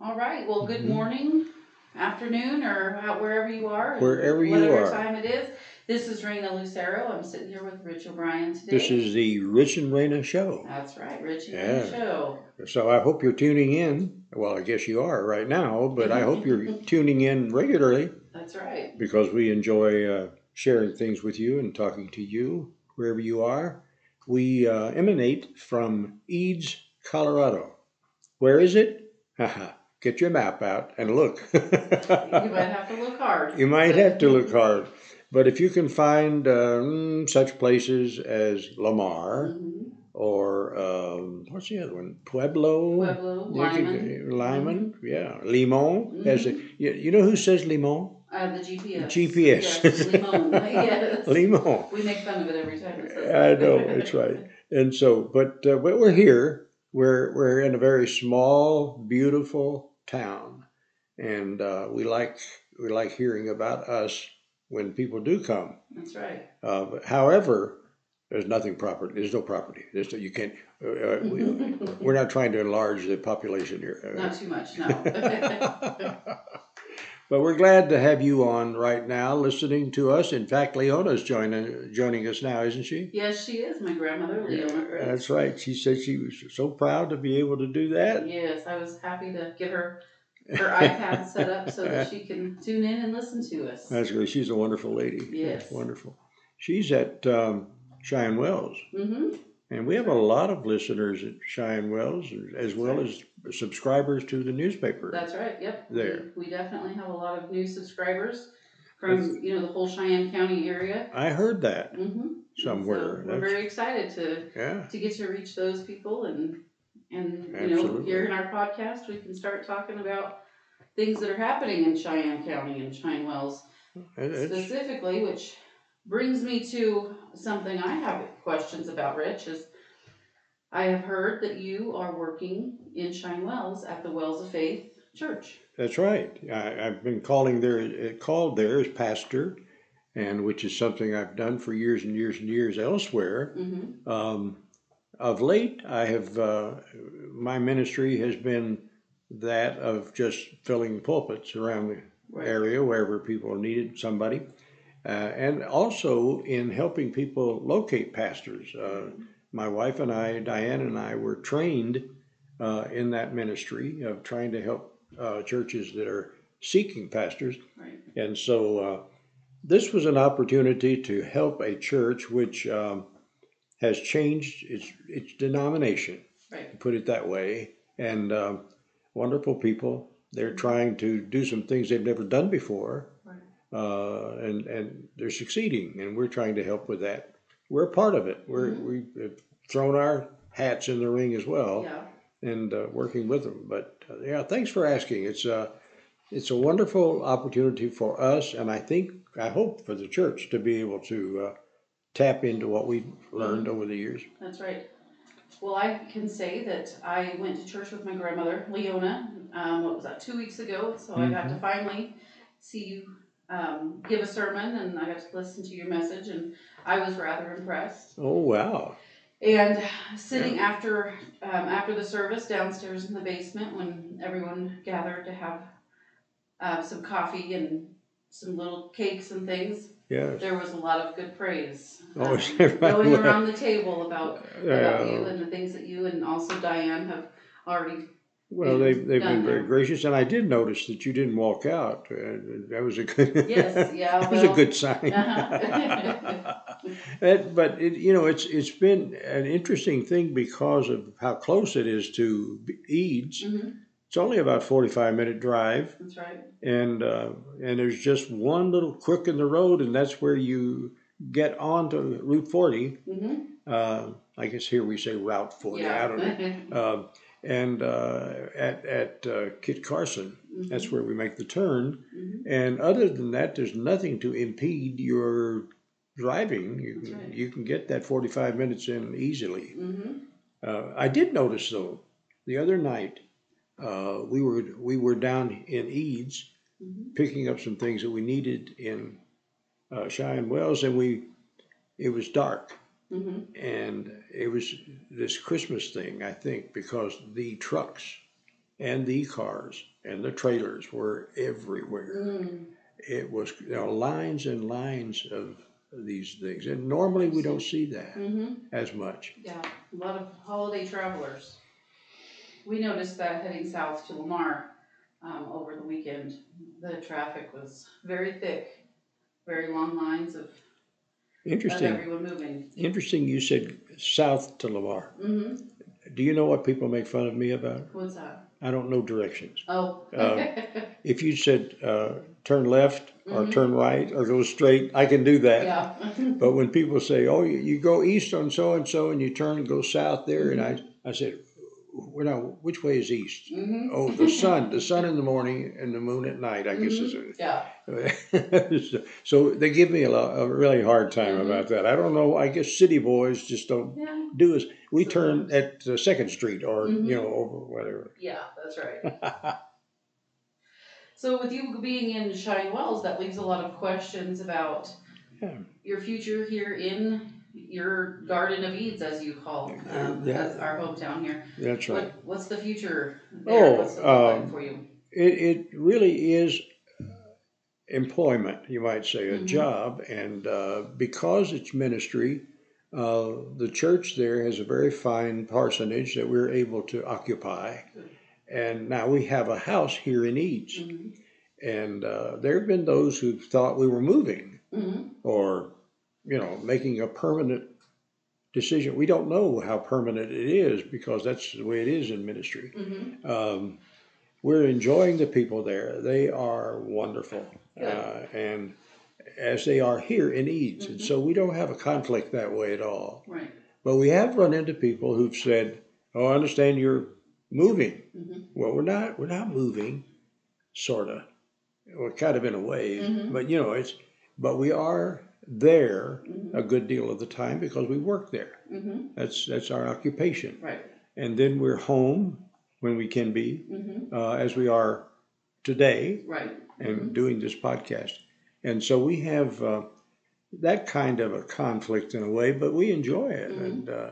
All right. Well, good Mhm. morning, afternoon, or how- wherever you are. Wherever you are. whatever are. time it is. This is Raina Lucero. I'm sitting here with Rich O'Brien today. This is the Rich and Raina show. That's right, Rich and Yeah. Raina Show. So I hope you're tuning in. Well, I guess you are right now, but I hope you're tuning in regularly That's right. because we enjoy uh, sharing things with you and talking to you wherever you are. We uh, emanate from Eads, Colorado. Where is it? Haha. Get your map out and look. You might have to look hard. You might have to look hard. But if you can find um, such places as Lamar Mhm. or um, what's the other one? Pueblo? Pueblo, Lyman, Lyman, yeah. Limon. As a, Mhm. you, you know who says Limon? uh, the GPS. GPS. Yes, Limon. yes. Limon. We make fun of it every time it I know, that's right. And so, but, uh, but we're here. We're, we're in a very small, beautiful town. And uh, we like we like hearing about us when people do come. That's right. Uh, however, there's nothing property. There's no property. There's no, you can't. Uh, uh, we, we're not trying to enlarge the population here. Not too much, no. but we're glad to have you on right now, listening to us. In fact, Leona's joining joining us now, isn't she? yes, she is my grandmother, Leona. That's right. She said she was so proud to be able to do that. Yes, I was happy to get her her iPad set up so that she can tune in and listen to us. That's great. She's a wonderful lady. Yes. wonderful. She's at um, Cheyenne Wells. Mm-hmm. And we have a lot of listeners at Cheyenne Wells, as well as subscribers to the newspaper. That's right. Yep. There. We, we definitely have a lot of new subscribers from you know the whole Cheyenne County area. I heard that Mm-hmm. somewhere. So we're That's- very excited to yeah, to get to reach those people and and you know Absolutely. here in our podcast we can start talking about things that are happening in Cheyenne County and Cheyenne Wells it- it's, specifically, which brings me to something I have questions about, Rich, is I have heard that you are working in Cheyenne Wells at the Wells of Faith Church. that's right. I, I've been calling there, uh, called there as pastor, and which is something I've done for years and years and years elsewhere. Mm-hmm. Um, of late, I have uh, my ministry has been that of just filling pulpits around the Right. area wherever people needed somebody, uh, and also in helping people locate pastors. Uh, my wife and I, Diane and I, were trained uh, in that ministry of trying to help uh, churches that are seeking pastors. Right. And so uh, this was an opportunity to help a church which um, has changed its its denomination, Right. put it that way, and um, wonderful people. They're trying to do some things they've never done before, Right. uh, and and they're succeeding, and we're trying to help with that. We're a part of it. We're Mhm. we've thrown our hats in the ring as well Yeah. and uh, working with them. But uh, yeah, thanks for asking. It's a it's a wonderful opportunity for us, and I think I hope for the church to be able to uh, tap into what we've learned over the years. That's right. Well, I can say that I went to church with my grandmother, Leona, um, what was that, two weeks ago. So I got to finally see you um, give a sermon and I got to listen to your message, and I was rather impressed. Oh wow! And sitting after um, after the service downstairs in the basement when everyone gathered to have uh, some coffee and some little cakes and things, Yes. there was a lot of good praise Oh, um, going around the table about about you Uh, and the things that you and also Diane have already. Well, they they've been Done very there. gracious, and I did notice that you didn't walk out. Uh, that was a good. Yes, yeah, that was a well, good sign. uh-huh. But it, you know, it's it's been an interesting thing because of how close it is to Eads. hmm It's only about forty-five minute drive, That's right. and uh, and there's just one little crook in the road, and that's where you get onto Route forty. hmm Uh, I guess here we say Route forty. I don't know. Yeah. Um, and uh, at at uh, Kit Carson, that's where we make the turn. Mhm. And other than that, there's nothing to impede your driving. You can, right. you can get that 45 minutes in easily. hmm Uh, I did notice though, the other night, uh, we were we were down in Eads hmm picking up some things that we needed in uh, Cheyenne Wells, and we it was dark, hmm and it was this Christmas thing, I think, because the trucks and the cars and the trailers were everywhere. Mm, It was you know, lines and lines of these things, and normally we don't see that hmm as much. yeah, a lot of holiday travelers. We noticed that heading south to Lamar, um, over the weekend, the traffic was very thick, very long lines of, of Interesting. everyone moving. Interesting. You said south to Lamar. hmm Do you know what people make fun of me about? what's that? I don't know directions. Oh. Um, If you said uh, turn left or Mhm. turn right or go straight, I can do that. Yeah. But when people say, "Oh, you, you go east on so and so, and you turn and go south there," and I, I said, "Well, now, which way is east?" hmm Oh, the sun, the sun in the morning and the moon at night. I guess is. Yeah, so they give me a, lo- a really hard time Mhm. about that. I don't know. I guess city boys just don't yeah, do as we So- turn at uh, Second Street or Mhm. you know over whatever. yeah, that's right. So with you being in Cheyenne Wells, that leaves a lot of questions about Yeah. your future here in your Garden of Eads, as you call, um, Yeah. our hometown here. That's right. What, what's the future there? Oh, What's it look like um, for you? It, it really is employment, you might say, a Mhm. job. And uh, because it's ministry, uh, the church there has a very fine parsonage that we're able to occupy. And now we have a house here in Eads. Mhm. And uh, there have been those who thought we were moving Mhm. or, you know, making a permanent decision. We don't know how permanent it is because that's the way it is in ministry. Mhm. Um, we're enjoying the people there. They are wonderful. Uh, and as they are here in Eads. And Mhm. so we don't have a conflict that way at all. Right. But we have run into people who've said, Oh, I understand you're moving. Mhm. Well, we're not, we're not moving, sort of. We're kind of in a way, Mhm. but you know, it's, but we are there Mhm. a good deal of the time because we work there. Mhm. That's, that's our occupation. Right. And then we're home when we can be, Mhm. uh, as we are today Right. and doing this podcast. And so we have uh, that kind of a conflict in a way, but we enjoy it. Mhm. And uh,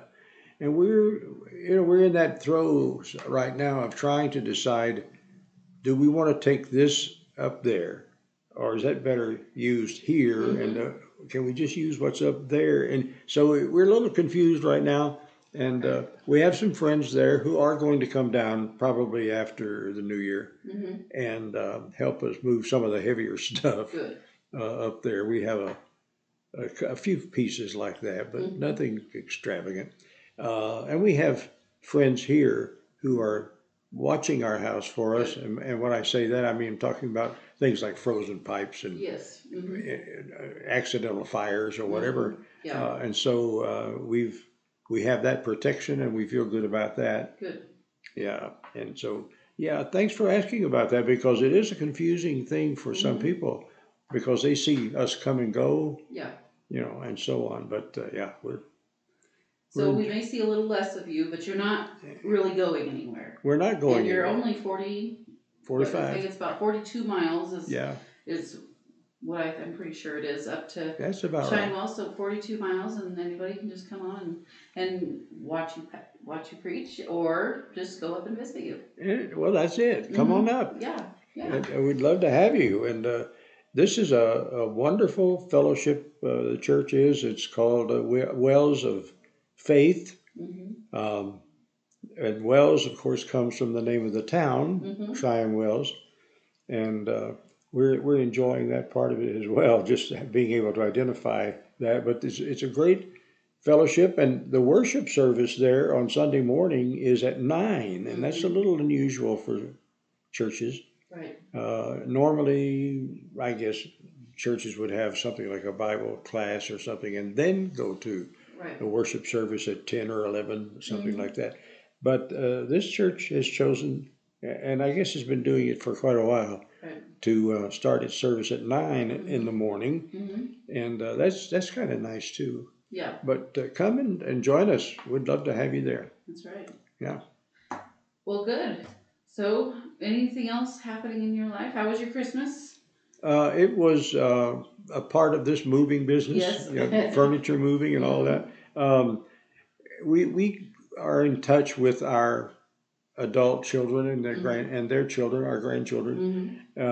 and we're you know we're in that throes right now of trying to decide: do we want to take this up there, or is that better used here? Mhm. And uh, can we just use what's up there? And so we're a little confused right now. And uh, we have some friends there who are going to come down probably after the new year Mhm. and uh, help us move some of the heavier stuff Good. uh, up there. We have a, a, a few pieces like that, but Mhm. nothing extravagant. Uh, and we have friends here who are watching our house for us. And, and when I say that, I mean talking about things like frozen pipes and Yes. Mhm. uh, accidental fires or whatever. Yeah. Uh, and so uh, we've we have that protection, and we feel good about that. Good. Yeah, and so yeah, thanks for asking about that because it is a confusing thing for some Mhm. people because they see us come and go, Yeah. you know, and so on. But uh, yeah, we're So we may see a little less of you, but you're not really going anywhere. we're not going and you're anywhere. only forty. I think forty-five. it's about forty-two miles. Is Yeah, is what I, I'm pretty sure it is up to that's about right. So forty-two miles, and anybody can just come on and, and watch you pa- watch you preach, or just go up and visit you. Eh, Well, that's it. Come Mhm. on up. Yeah. Yeah. And, and we'd love to have you. And uh, this is a, a wonderful fellowship. Uh, the church is. It's called uh, We- Wells of Faith. hmm Um, and Wells, of course, comes from the name of the town, hmm Cheyenne Wells, and uh, we're we're enjoying that part of it as well, just being able to identify that. But it's it's a great fellowship, and the worship service there on Sunday morning is at nine, and that's a little unusual for churches. Right. Uh, normally, I guess churches would have something like a Bible class or something, and then go to Right. a worship service at 10 or 11, something Mhm. like that. But uh, this church has chosen, and I guess has been doing it for quite a while, Right. to uh, start its service at 9 in the morning. hmm And uh, that's that's kind of nice too. Yeah. But uh, come and, and join us. We'd love to have you there. That's right. Yeah. Well, good. So, anything else happening in your life? How was your Christmas? Uh, it was uh, a part of this moving business, Yes. you know, furniture moving and all that. Um, we we are in touch with our adult children and their grand and their children, our grandchildren, Mhm.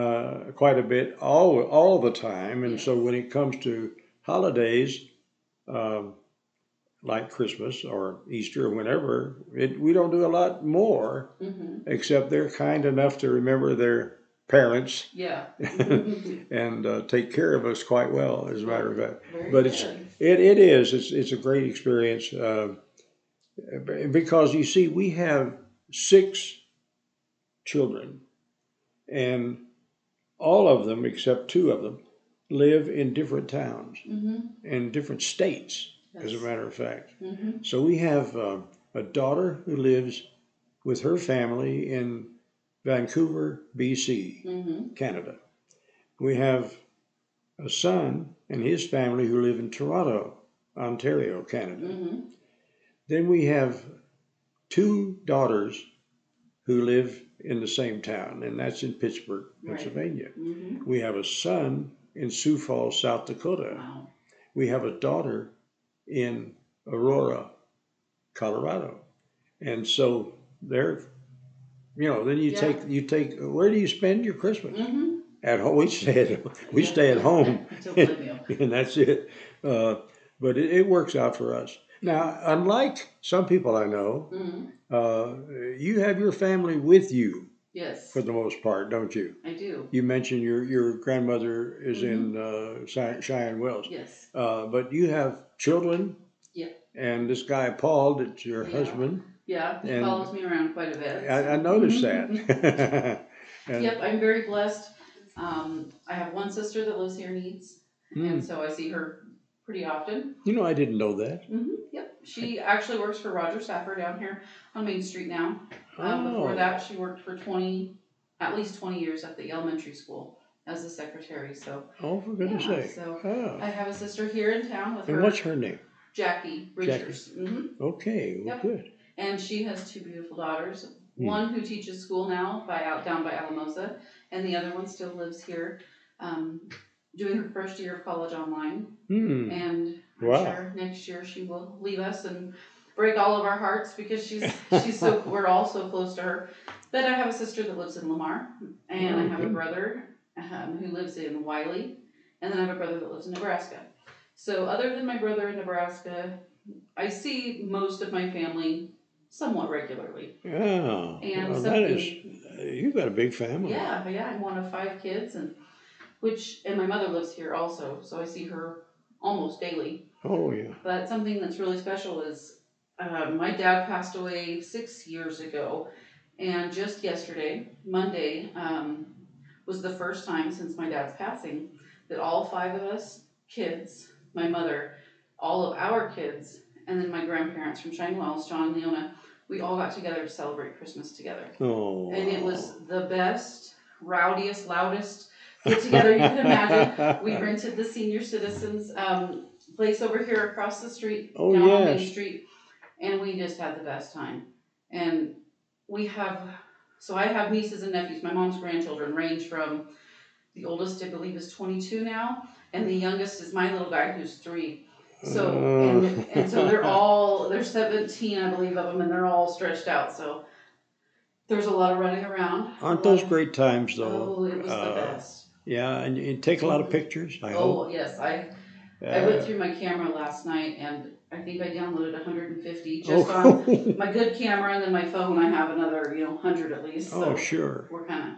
uh, quite a bit all all the time. And so when it comes to holidays, um, like Christmas or Easter or whenever, it, we don't do a lot more, Mhm. except they're kind enough to remember their parents Yeah. and uh, take care of us quite well, as a matter of fact. Very But it's it, it is it's it's a great experience uh, because you see we have six children, and all of them except two of them live in different towns Mhm. and different states, as a matter of fact. Mhm. So we have uh, a daughter who lives with her family in Vancouver, BC, Mhm. Canada. We have a son and his family who live in Toronto, Ontario, Canada. Then we have two daughters who live in the same town, and that's in Pittsburgh, Right. Pennsylvania. Mhm. We have a son in Sioux Falls, South Dakota. Wow. We have a daughter in Aurora, Colorado. And so they're, you know, then you Yeah. take, you take, where do you spend your Christmas? Mhm. At home, we stay at, we Yeah. stay at home. You. and that's it. Uh, but it, it works out for us. Now, unlike some people I know, Mhm. uh, you have your family with you Yes, for the most part, don't you? I do. You mentioned your, your grandmother is in Mm-hmm. uh, Cheyenne Wells, Yes. uh, but you have children. Yeah. And this guy Paul, that's your Yeah. husband. Yeah, he And- follows me around quite a bit. I, I noticed that. and, Yep, I'm very blessed. Um, I have one sister that lives here in Eads, Hmm. and so I see her pretty often. You know, I didn't know that. hmm Yep, she actually works for Roger Saffer down here on Main Street now. Um, Oh. before that, she worked for twenty, at least twenty years at the elementary school as a secretary. So Oh, for goodness Yeah, sake. so Oh. I have a sister here in town with And her, what's her name? Jackie Richards. hmm Okay, well, Yep. good. And she has two beautiful daughters. Hmm. One who teaches school now by out down by Alamosa, and the other one still lives here, um, doing her first year of college online. Hmm. And I'm Wow. sure next year she will leave us and break all of our hearts because she's she's so we're all so close to her. But I have a sister that lives in Lamar, and I have a brother um, who lives in Wiley, and then I have a brother that lives in Nebraska. So other than my brother in Nebraska, I see most of my family somewhat regularly. Yeah. And well, that is, you've got a big family. Yeah, yeah, I'm one of five kids, and which and my mother lives here also, so I see her almost daily. Oh, yeah. But something that's really special is uh, my dad passed away six years ago, and just yesterday, Monday, um, was the first time since my dad's passing that all five of us kids, my mother, all of our kids, and then my grandparents from Cheyenne Wells, John and Leona, we all got together to celebrate Christmas together. Oh. And it was the best, rowdiest, loudest get together you can imagine. We rented the senior citizens um, place over here across the street, Oh, down on Main. Street, and we just had the best time. And we have, so I have nieces and nephews. My mom's grandchildren range from the oldest, I believe, is 22 now, and the youngest is my little guy who's three. So and, and so they're all they're 17, I believe, of them, and they're all stretched out. So there's a lot of running around. Aren't those great times, though? Oh, it was the Uh, best. Yeah, and you take a lot of pictures, I hope. Oh yes, I I went Uh, through my camera last night and I think I downloaded 150 just oh, on my good camera and then my phone. I have another you know 100 at least. So oh, sure. we're kind of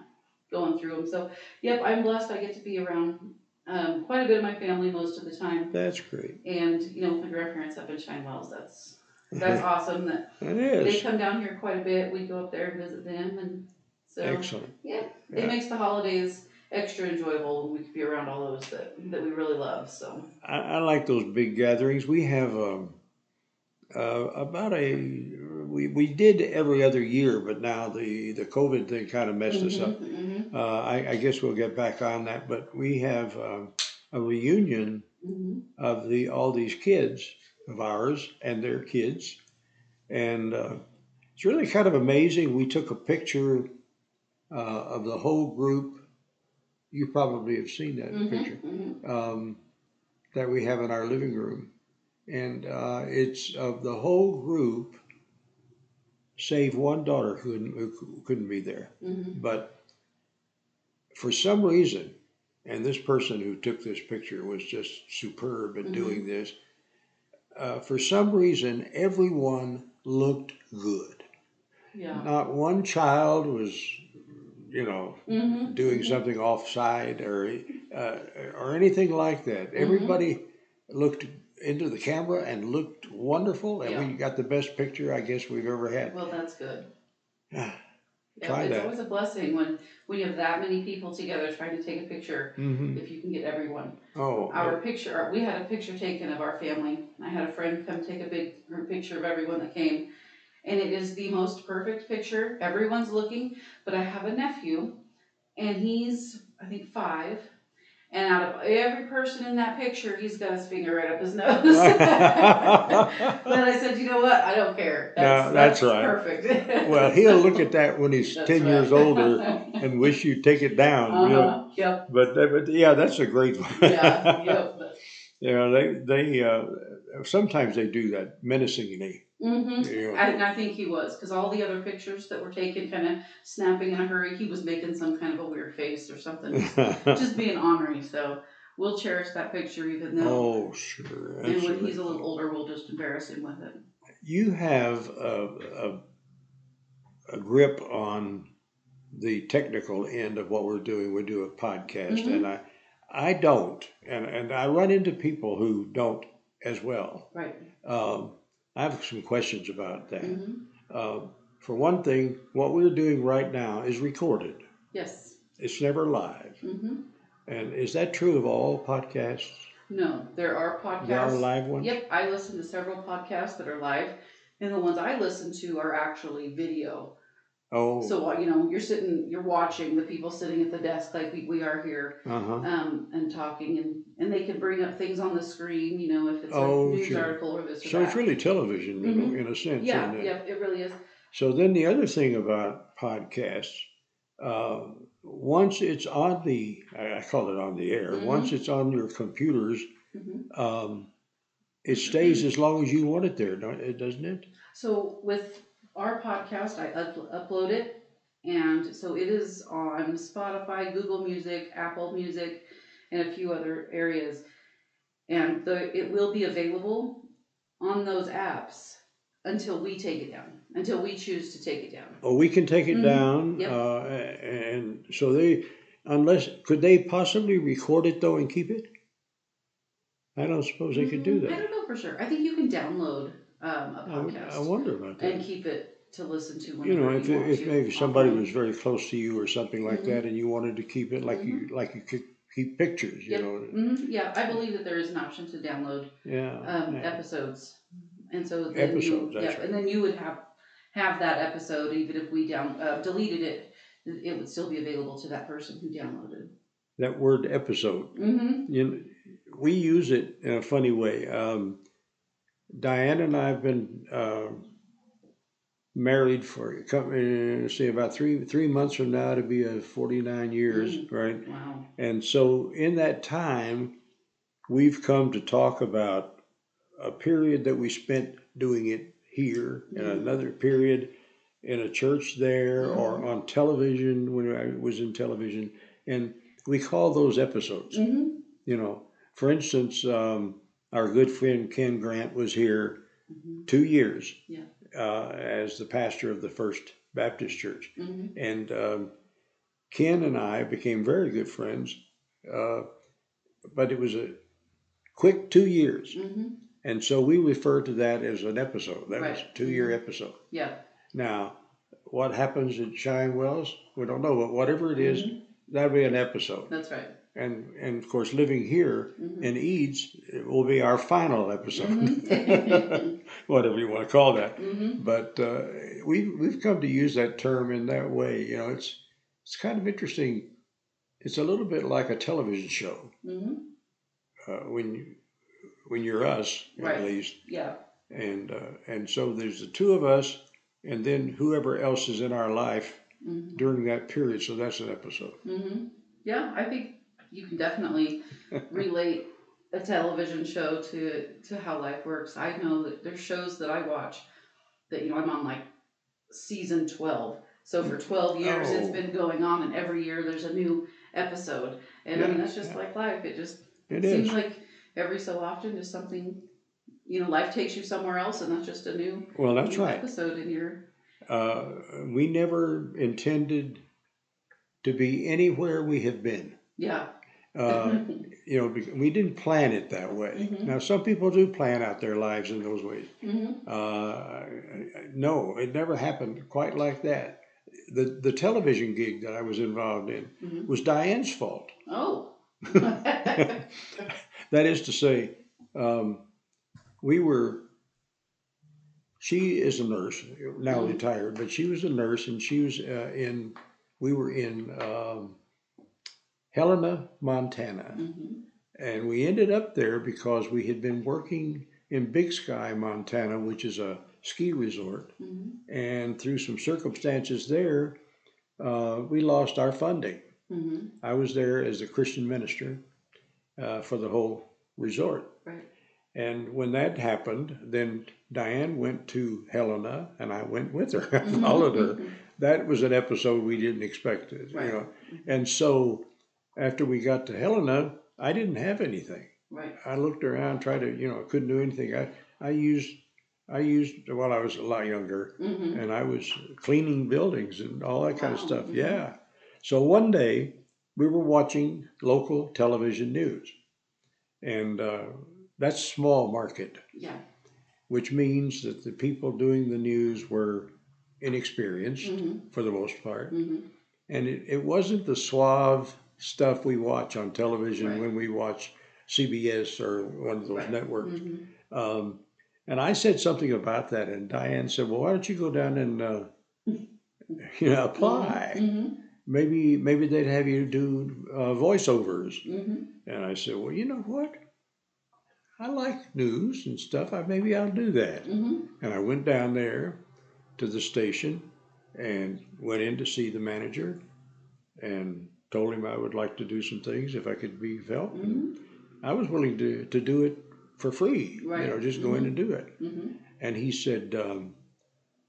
going through them. So yep, I'm blessed. I get to be around um, quite a bit of my family most of the time, That's great. and you know my grandparents up in Cheyenne Wells, that's that's awesome. That It they is. come down here quite a bit. We go up there and visit them, and so Excellent. yeah, Yeah. it makes the holidays extra enjoyable when we could be around all those that that we really love. So. I, I like those big gatherings. We have um, uh, about a we, we did every other year, but now the the COVID thing kind of messed us up. Mhm, mhm, Uh, I, I guess we'll get back on that, but we have um, a reunion mhm. of the all these kids of ours and their kids, and uh, it's really kind of amazing. We took a picture uh, of the whole group. You probably have seen that Mhm, picture mhm. um, that we have in our living room, and uh, it's of the whole group save one daughter who couldn't, who couldn't be there. Mhm. But for some reason, and this person who took this picture was just superb at Mhm. doing this. Uh, for some reason, everyone looked good. Yeah. Not one child was, you know, Mhm. doing something offside or uh, or anything like that. Everybody looked into the camera and looked wonderful, and we got the best picture I guess we've ever had. Well, that's good. Yeah. Yeah, it's that. always a blessing when, when you have that many people together trying to take a picture, hmm if you can get everyone. Oh, Our picture, our- we had a picture taken of our family. I had a friend come take a big group picture of everyone that came. And it is the most perfect picture. Everyone's looking, but I have a nephew and he's, I think, five. And out of every person in that picture, he's got his finger right up his nose. But I said, you know what? I don't care. No, that's right. Perfect. well, he'll look at that when he's That's ten right. years older and wish you'd take it down. You know? Uh-huh, yep, But, but yeah, that's a great one. yeah, yep. you know, they they uh, sometimes they do that menacingly. Hmm You know. And I think he was, because all the other pictures that were taken, kind of snapping in a hurry, he was making some kind of a weird face or something, just being ornery. So we'll cherish that picture, even though. oh, sure. and when he's a little older, we'll just embarrass him with it. you have a, a, a grip on the technical end of what we're doing. We do a podcast, Mhm. and I I don't, and and I run into people who don't as well. Right. Um, I have some questions about that. hmm Um, for one thing, what we're doing right now is recorded. Yes. It's never live. hmm And is that true of all podcasts? No, there are podcasts. There are live ones? Yep, I listen to several podcasts that are live, and the ones I listen to are actually video. Oh, So uh, you know, you're sitting, you're watching the people sitting at the desk like we, we are here, uh-huh. um, and talking, and and they can bring up things on the screen. You know, if it's Oh, a news sure. article or this or So that. it's really television in, Mhm. a, in a sense. yeah, yeah, it really is. So then the other thing about podcasts, uh, once it's on the, I call it on the air, Mhm. once it's on your computers, hmm um, it stays as long as you want it there, doesn't it? So with our podcast, I up- upload it, and so it is on Spotify, Google Music, Apple Music, and a few other areas. And the it will be available on those apps until we take it down, until we choose to take it down. Oh, we can take it Mhm. down, Yep. uh, and so they, unless, could they possibly record it though and keep it? I don't suppose they could do that. I don't know for sure. I think you can download um, a I, podcast I wonder about that. and keep it to listen to You know, you, if, if maybe somebody was very close to you or something like Mhm. that, and you wanted to keep it like you like you could keep pictures, you Yep. know, Mhm, yeah, I believe that there is an option to download yeah. um, yeah. episodes, and so then Episodes, you, yeah, right. and then you would have have that episode even if we down uh, deleted it, it would still be available to that person who downloaded. That word episode, Mm-hmm. you know, we use it in a funny way. Um, Diane and I have been uh, married for come, uh, say about three three months from now to be a forty nine years, Mm. right? Wow. And so in that time, we've come to talk about a period that we spent doing it here, and Mhm. another period in a church there, or Mhm. on television when I was in television, and we call those episodes. Mm-hmm. You know, for instance, um, our good friend Ken Grant was here Mm-hmm. two years Yeah. uh, as the pastor of the First Baptist Church. Mm-hmm. And um, Ken and I became very good friends, uh, but it was a quick two years. Mm-hmm. And so we refer to that as an episode. That was a two year episode. Yeah. Now, what happens at Cheyenne Wells? We don't know, but whatever it is, Mhm. that'll be an episode. That's right. And, and of course, living here Mhm. in Eads it will be our final episode, Mhm. whatever you want to call that. Mm-hmm. But uh, we we've come to use that term in that way. You know, it's it's kind of interesting. It's a little bit like a television show Mm-hmm. uh, when you when you're us Right. at least, Yeah. and uh, and so there's the two of us, and then whoever else is in our life Mm-hmm. during that period. So that's an episode. Mm-hmm. Yeah, I think you can definitely relate a television show to to how life works. I know that there's shows that I watch that you know I'm on like season twelve. So for twelve years, it's been going on, and every year there's a new episode. And I mean, that's just yeah. like life. It just It seems is. like every so often, just something. You know, life takes you somewhere else, and that's just a new, Well, that's new right. episode in your. Uh, we never intended to be anywhere we have been. Yeah. Uh, you know, we didn't plan it that way. Mhm. Now, some people do plan out their lives in those ways. hmm Uh, no, it never happened quite like that. The the television gig that I was involved in Mhm. was Diane's fault. Oh. That is to say, um, we were. She is a nurse now Mhm. retired, but she was a nurse, and she was uh, in. We were in um, Helena, Montana, hmm and we ended up there because we had been working in Big Sky, Montana, which is a ski resort, hmm and through some circumstances there, uh, we lost our funding. hmm I was there as a Christian minister uh, for the whole resort. Right. And when that happened, then Diane went to Helena, and I went with her, followed her. mhm. That was an episode we didn't expect, you Right. know. And so, after we got to Helena, I didn't have anything. Right. I looked around, tried to, you know, couldn't do anything. I, I used, I used, well, I was a lot younger, hmm and I was cleaning buildings and all that kind of Wow, stuff. mhm. Yeah. So one day we were watching local television news, and uh, that's small market, Yeah. which means that the people doing the news were inexperienced hmm for the most part, hmm and it, it wasn't the suave stuff we watch on television Right. when we watch CBS or one of those Right. networks. hmm Um, and I said something about that, and Diane said, "Well, why don't you go down and uh, you know apply? hmm Maybe maybe they'd have you do uh, voiceovers." hmm And I said, "Well, you know what? I like news and stuff. I maybe I'll do that." hmm And I went down there to the station and went in to see the manager and told him I would like to do some things if I could be of help. And hmm I was willing to, to do it for free, Right. you know, just go in and do it. hmm And he said, um,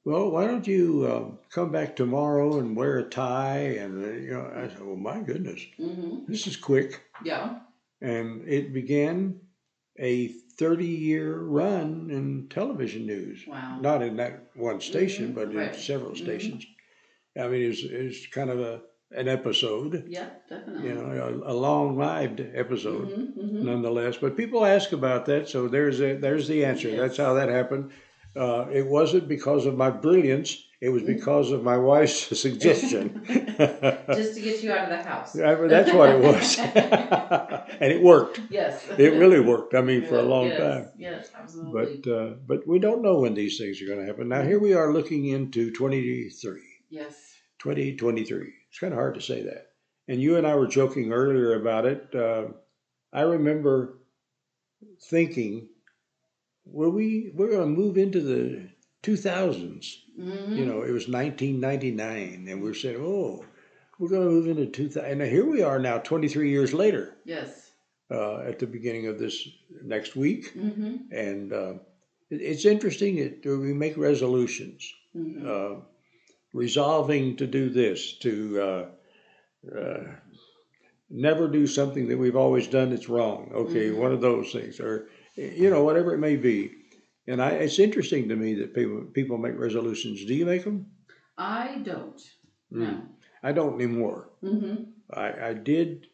"Well, why don't you um, come back tomorrow and wear a tie?" And uh, you know, I said, "Well, my goodness, hmm this is quick." Yeah. And it began a thirty-year run in television news. Wow. Not in that one station, Mhm, but in right. several Mhm. stations. I mean, it's it's kind of a an episode, Yeah, definitely. you know, a, a long-lived episode hmm hmm nonetheless. But people ask about that, so there's a, there's the answer. That's how that happened. Uh, it wasn't because of my brilliance; it was Mm-hmm. because of my wife's suggestion. Just to get you out of the house. Yeah, That's what it was, and it worked. Yes. It really worked. I mean, for a long yes, time. Yes, absolutely. But uh, but we don't know when these things are going to happen. Now here we are looking into 23, yes. 2023. It's kind of hard to say that. And you and I were joking earlier about it. Uh, I remember thinking, well, we we're going to move into the 2000s. hmm You know, it was 1999, and we're saying, oh, we're going to move into 2000. And here we are now, 23 years later, Yes. uh, at the beginning of this next week. hmm And uh, it, it's interesting that we make resolutions, hmm uh, resolving to do this, to uh, uh, never do something that we've always done that's wrong. Okay, Mhm. one of those things, or you know, whatever it may be. And I, it's interesting to me that people people make resolutions. Do you make them? I don't. No. I don't anymore. hmm I, I did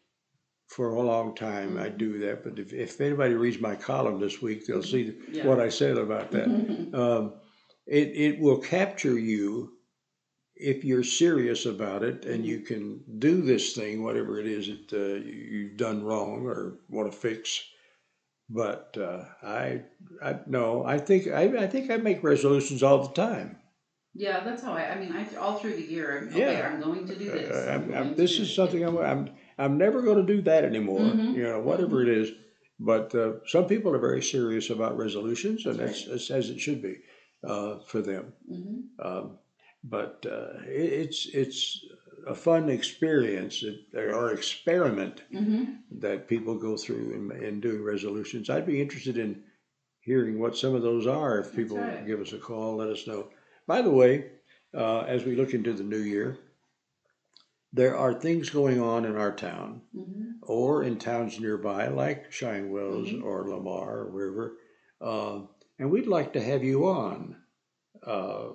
for a long time. I do that, but if, if anybody reads my column this week, they'll see Yeah. what I said about that. um, it, it will capture you if you're serious about it and you can do this thing, whatever it is that uh, you- you've done wrong or want to fix. But uh, I, I no, I think I, I think I make resolutions all the time. Yeah, that's how I. I mean, I all through the year. I'm, Okay, Yeah. I'm going to do this. Uh, I'm, going I'm, this is something I'm, I'm I'm never going to do that anymore. Mhm. You know, whatever it is. But uh, some people are very serious about resolutions, and That's that's, that's as it should be uh, for them. Mhm. Um, but uh, it, it's it's a fun experience or experiment Mhm. that people go through in, in doing resolutions. I'd be interested in hearing what some of those are. If people right. give us a call, let us know. By the way, uh, as we look into the new year, there are things going on in our town Mhm. or in towns nearby, like Cheyenne Wells Mhm. or Lamar or wherever. Uh, and we'd like to have you on uh,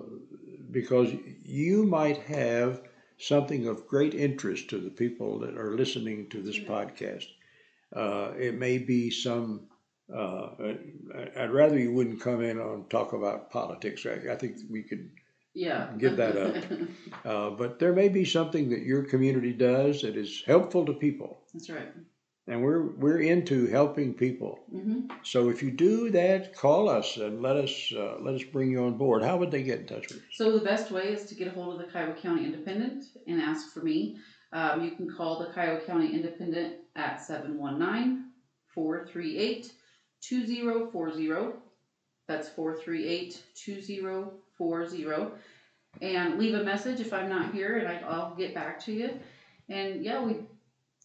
because you might have something of great interest to the people that are listening to this podcast. Uh, it may be some. Uh, I'd rather you wouldn't come in and talk about politics. I, I think we could Yeah. Give that up. uh, but there may be something that your community does that is helpful to people, That's right. And we're we're into helping people. hmm So if you do that, call us and let us uh, let us bring you on board. How would they get in touch with us? So the best way is to get a hold of the Kiowa County Independent and ask for me. Um, you can call the Kiowa County Independent at 719-438-2040. That's 438-2040. And leave a message if I'm not here and I'll get back to you. And yeah, we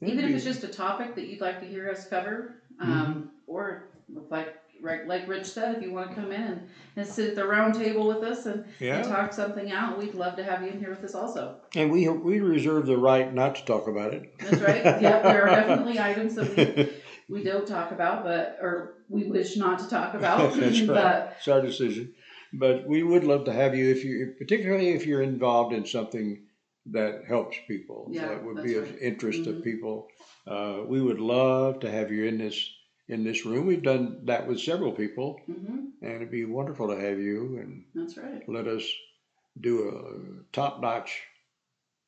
even if it's just a topic that you'd like to hear us cover, um, or like right, like Rich said, if you want to come in and, and sit at the round table with us and, and talk something out, we'd love to have you in here with us also. and we we reserve the right not to talk about it. That's right. yep, there are definitely items that we, we don't talk about, but or we wish not to talk about. That's right. But It's our decision, but we would love to have you if you, particularly if you're involved in something that helps people. Yeah, that would be of right. interest to Mhm. people. Uh, we would love to have you in this in this room. We've done that with several people, hmm and it'd be wonderful to have you and that's right. let us do a top notch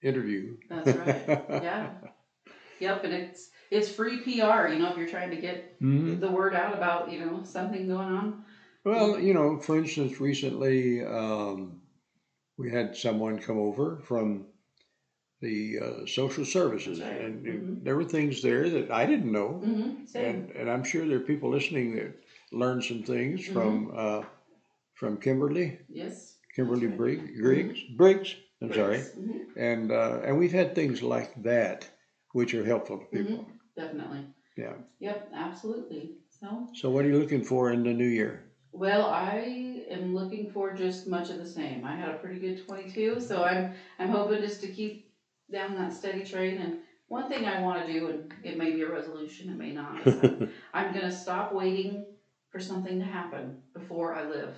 interview. That's right. Yeah. Yep, and it's it's free PR. You know, if you're trying to get Mhm. the word out about you know something going on. Well, you know, for instance, recently um, we had someone come over from the uh, social services, right. and Mhm. there were things there that I didn't know, Mm-hmm. And, and I'm sure there are people listening that learned some things Mm-hmm. from uh, from Kimberly, yes. Kimberly right. Briggs, Griggs, Briggs. I'm sorry, Mhm. and uh, and we've had things like that which are helpful to people. Definitely. Yeah. Yep, absolutely. So, So, what are you looking for in the new year? well, I am looking for just much of the same. I had a pretty good 22, so I'm I'm hoping just to keep down that steady train. And one thing I want to do, and it may be a resolution, it may not, is I'm, I'm gonna stop waiting for something to happen before I live.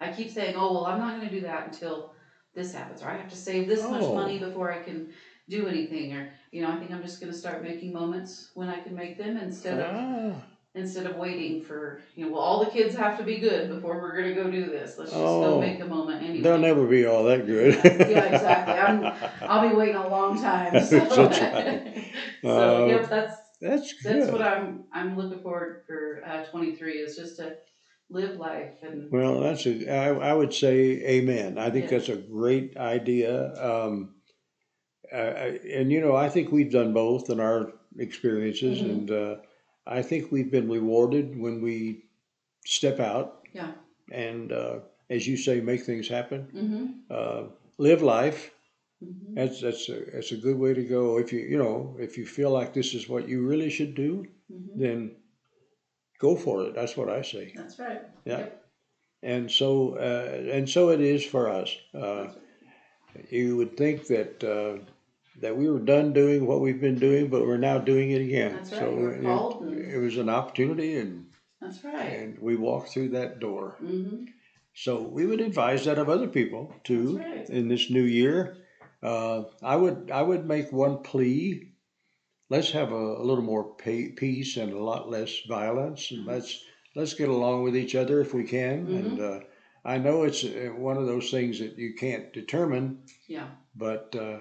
I keep saying, oh well, I'm not gonna do that until this happens, or I have to save this much Oh. money before I can do anything, or you know, I think I'm just gonna start making moments when I can make them instead of Ah. Instead of waiting for you know well all the kids have to be good before we're gonna go do this let's just Oh. go make the moment anyway They'll never be all that good. Yeah, exactly. I'm- i'll be waiting a long time so, That's right. so Uh, yep that's That's that's good. what i'm i'm looking forward for uh, 23 is just to live life and Well, that's a, I, I would say amen. I think Yeah. that's a great idea. Um, uh, and you know, I think we've done both in our experiences, Mhm. and uh, I think we've been rewarded when we step out Yeah. and, uh, as you say, make things happen. hmm Uh, live life. hmm That's that's a that's a good way to go. If you you know if you feel like this is what you really should do, hmm then go for it. That's what I say. that's right Yeah. Yep. And so, uh, and so it is for us. Uh, right. you would think that uh, that we were done doing what we've been doing, but we're now doing it again. That's right. So We're it, called and- it was an opportunity, and that's right and we walked through that door. Mm-hmm. So we would advise that of other people too That's right. in this new year. Uh, I would I would make one plea. Let's have a, a little more pa- peace and a lot less violence, and let's let's get along with each other if we can. And uh, I know it's uh, one of those things that you can't determine, yeah but uh,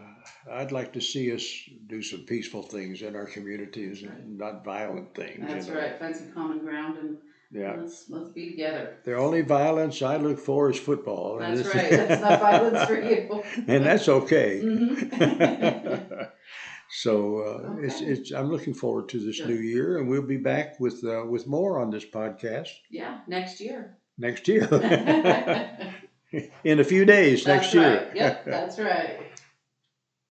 I'd like to see us do some peaceful things in our communities and not violent things. you that's know. right find some common ground and Yeah. let's let's be together The only violence I look for is football. and that's this- right that's not violence for you and that's okay. Mhm. so uh, it's Okay. it's I'm looking forward to this new year, and we'll be back with uh, with more on this podcast yeah, next year. next year. That's In a few days, next year. right. Yep, that's right.